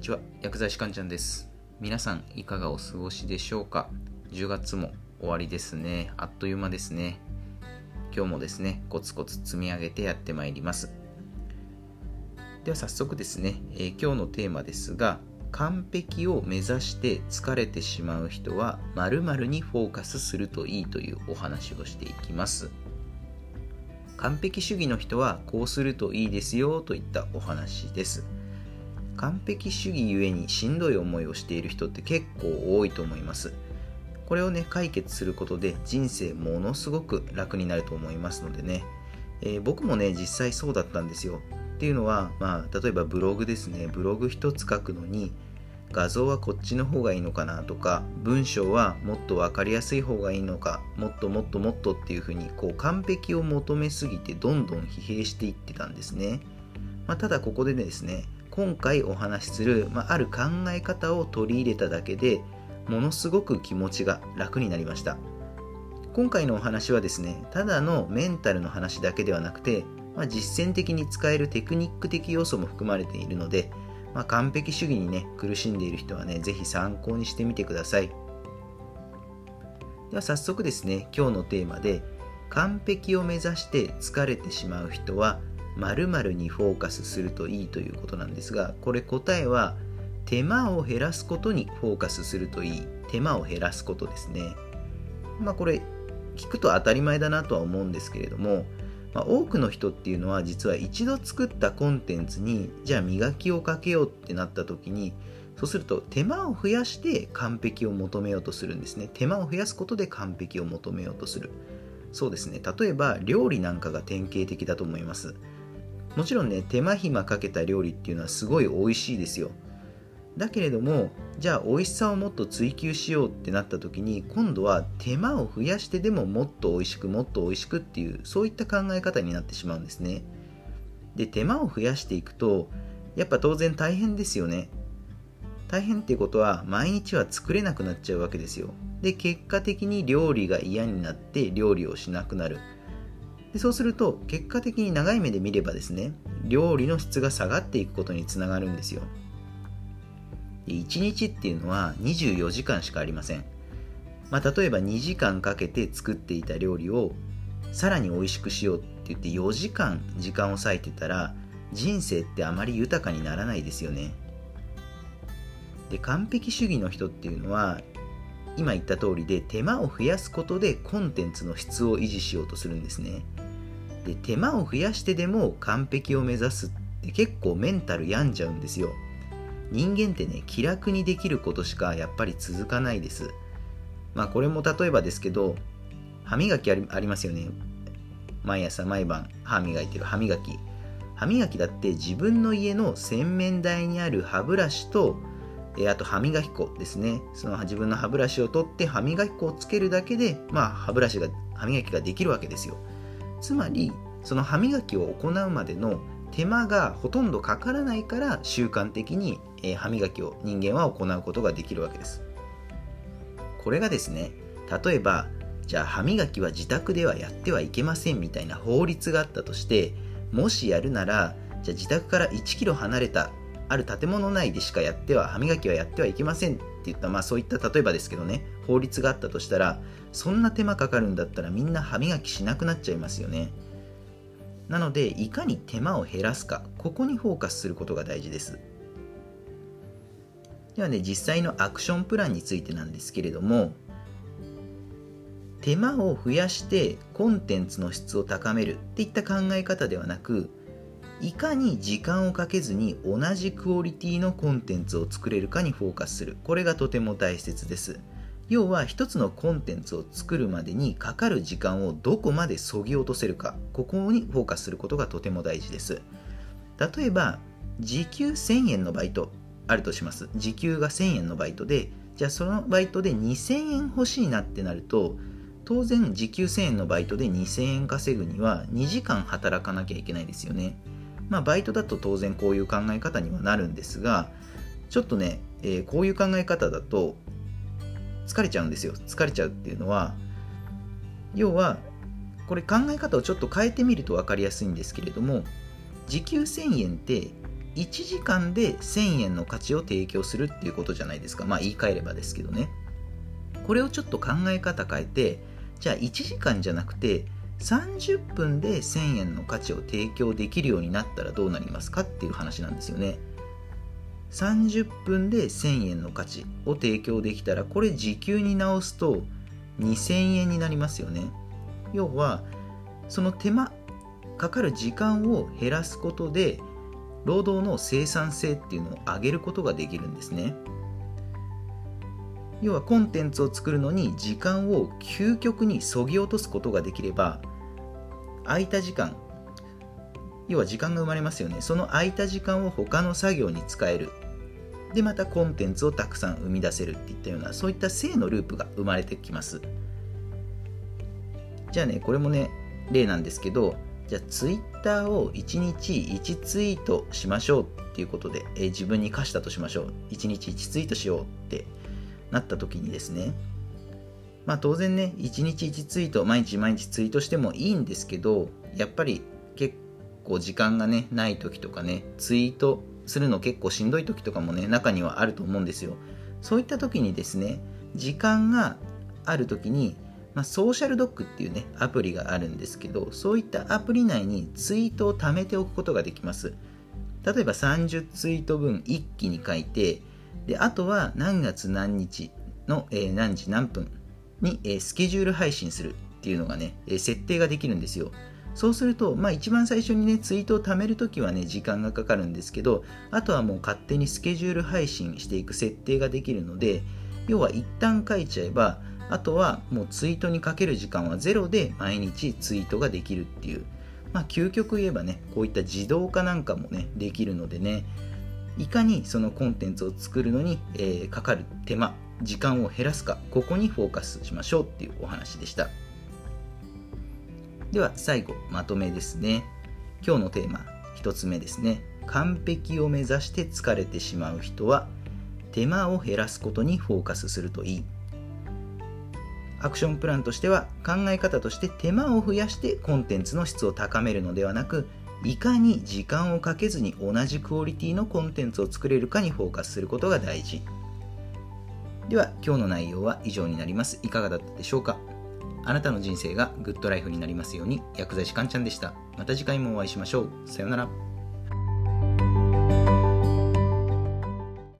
にちは。薬剤師かんちゃんです。皆さんいかがお過ごしでしょうか？10月も終わりですね。あっという間ですね。今日もですねコツコツ積み上げてやってまいります。では早速ですね、えー、今日のテーマですが完璧を目指して疲れてしまう人は〇〇にフォーカスするといいというお話をしていきます。完璧主義の人はこうするといいですよといったお話です。完璧主義ゆえにしんどい思いをしている人って結構多いと思います。これをね解決することで人生ものすごく楽になると思いますのでね、えー、僕もね実際そうだったんですよ。っていうのは、まあ、例えばブログですね。ブログ一つ書くのに画像はこっちの方がいいのかなとか文章はもっと分かりやすい方がいいのかもっともっともっとっていうふうにこう完璧を求めすぎてどんどん疲弊していってたんですね、まあ、ただここでですね今回お話しする、まあ、ある考え方を取り入れただけでものすごく気持ちが楽になりました。今回のお話はですねただのメンタルの話だけではなくてまあ、実践的に使えるテクニック的要素も含まれているので、まあ、完璧主義にね苦しんでいる人はね是非参考にしてみてください。では早速ですね今日のテーマで完璧を目指して疲れてしまう人は〇〇にフォーカスするといいということなんですがこれ答えは手間を減らすことにフォーカスするといい。手間を減らすことですね。まあこれ聞くと当たり前だなとは思うんですけれどもまあ、多くの人っていうのは実は一度作ったコンテンツにじゃあ磨きをかけようってなった時にそうすると手間を増やして完璧を求めようとするんですね。手間を増やすことで完璧を求めようとする。そうですね。例えば料理なんかが典型的だと思います。もちろんね手間暇かけた料理っていうのはすごい美味しいですよ。だけれどもじゃあ美味しさをもっと追求しようってなった時に今度は手間を増やしてでももっと美味しくもっと美味しくっていうそういった考え方になってしまうんですね。で手間を増やしていくとやっぱ当然大変ですよね。大変っていうことは毎日は作れなくなっちゃうわけですよ。で結果的に料理が嫌になって料理をしなくなる。でそうすると結果的に長い目で見ればですね料理の質が下がっていくことにつながるんですよ。で1日っていうのは24時間しかありません、まあ、例えば2時間かけて作っていた料理をさらに美味しくしようって言って4時間時間を割いてたら人生ってあまり豊かにならないですよね。で完璧主義の人っていうのは今言った通りで手間を増やすことでコンテンツの質を維持しようとするんですね。で手間を増やしてでも完璧を目指すって結構メンタル病んじゃうんですよ。人間ってね気楽にできることしかやっぱり続かないです。まあこれも例えばですけど歯磨きありありますよね。毎朝毎晩歯磨いてる歯磨き。歯磨きだって自分の家の洗面台にある歯ブラシとえあと歯磨き粉ですね。その自分の歯ブラシを取って歯磨き粉をつけるだけでまあ歯ブラシが歯磨きができるわけですよ。つまりその歯磨きを行うまでの手間がほとんどかからないから習慣的に、え歯磨きを人間は行うことができるわけです。これがですね例えばじゃあ歯磨きは自宅ではやってはいけませんみたいな法律があったとしてもしやるならじゃあ自宅から1キロ離れたある建物内でしかやっては歯磨きはやってはいけませんって言ったまあそういった例えばですけどね法律があったとしたらそんな手間かかるんだったらみんな歯磨きしなくなっちゃいますよね。なのでいかに手間を減らすかここにフォーカスすることが大事です。ではね実際のアクションプランについてなんですけれども手間を増やしてコンテンツの質を高めるっていった考え方ではなくいかに時間をかけずに同じクオリティのコンテンツを作れるかにフォーカスする。これがとても大切です。要は一つのコンテンツを作るまでにかかる時間をどこまでそぎ落とせるか。ここにフォーカスすることがとても大事です。例えば時給1000円のバイトあるとします。時給が1000円のバイトでじゃあそのバイトで2000円欲しいなってなると当然時給1000円のバイトで2000円稼ぐには2時間働かなきゃいけないですよね。まあバイトだと当然こういう考え方にはなるんですがちょっとね、えー、こういう考え方だと疲れちゃうんですよ。疲れちゃうっていうのは要はこれ考え方をちょっと変えてみると分かりやすいんですけれども時給1000円って1時間で1000円の価値を提供するっていうことじゃないですか。まあ言い換えればですけどね。これをちょっと考え方変えてじゃあ1時間じゃなくて30分で1000円の価値を提供できるようになったらどうなりますかっていう話なんですよね。30分で1000円の価値を提供できたらこれ時給に直すと2000円になりますよね。要はその手間かかる時間を減らすことで労働の生産性っていうのを上げることができるんですね。要はコンテンツを作るのに時間を究極にそぎ落とすことができれば空いた時間要は時間が生まれますよね。その空いた時間を他の作業に使える。でまたコンテンツをたくさん生み出せるっていったようなそういった正のループが生まれてきます。じゃあねこれもね例なんですけどじゃあツイッターを1日1ツイートしましょうっていうことで、え、自分に課したとしましょう。1日1ツイートしようってなった時にですねまあ当然ね1日1ツイート毎日毎日ツイートしてもいいんですけどやっぱり結構時間がねない時とかねツイートするの結構しんどい時とかもね中にはあると思うんですよ。そういった時にですね時間がある時に、まあ、ソーシャルドックっていうねアプリがあるんですけどそういったアプリ内にツイートを貯めておくことができます。例えば30ツイート分一気に書いてであとは何月何日の、えー、何時何分に、えー、スケジュール配信するっていうのがね、えー、設定ができるんですよ。そうすると、まあ、一番最初にね、ツイートを貯めるときはね、時間がかかるんですけど、あとはもう勝手にスケジュール配信していく設定ができるので、要は一旦書いちゃえば、あとはもうツイートにかける時間はゼロで毎日ツイートができるっていう、まあ、究極言えばね、こういった自動化なんかもね、できるのでね、いかにそのコンテンツを作るのに、えー、かかる手間、時間を減らすか、ここにフォーカスしましょうっていうお話でした。では最後まとめですね。今日のテーマ1つ目ですね。完璧を目指して疲れてしまう人は手間を減らすことにフォーカスするといい。アクションプランとしては考え方として手間を増やしてコンテンツの質を高めるのではなくいかに時間をかけずに同じクオリティのコンテンツを作れるかにフォーカスすることが大事。では今日の内容は以上になります。いかがだったでしょうか？あなたの人生がグッドライフになりますように薬剤師かんちゃんでした。また次回もお会いしましょう。さようなら。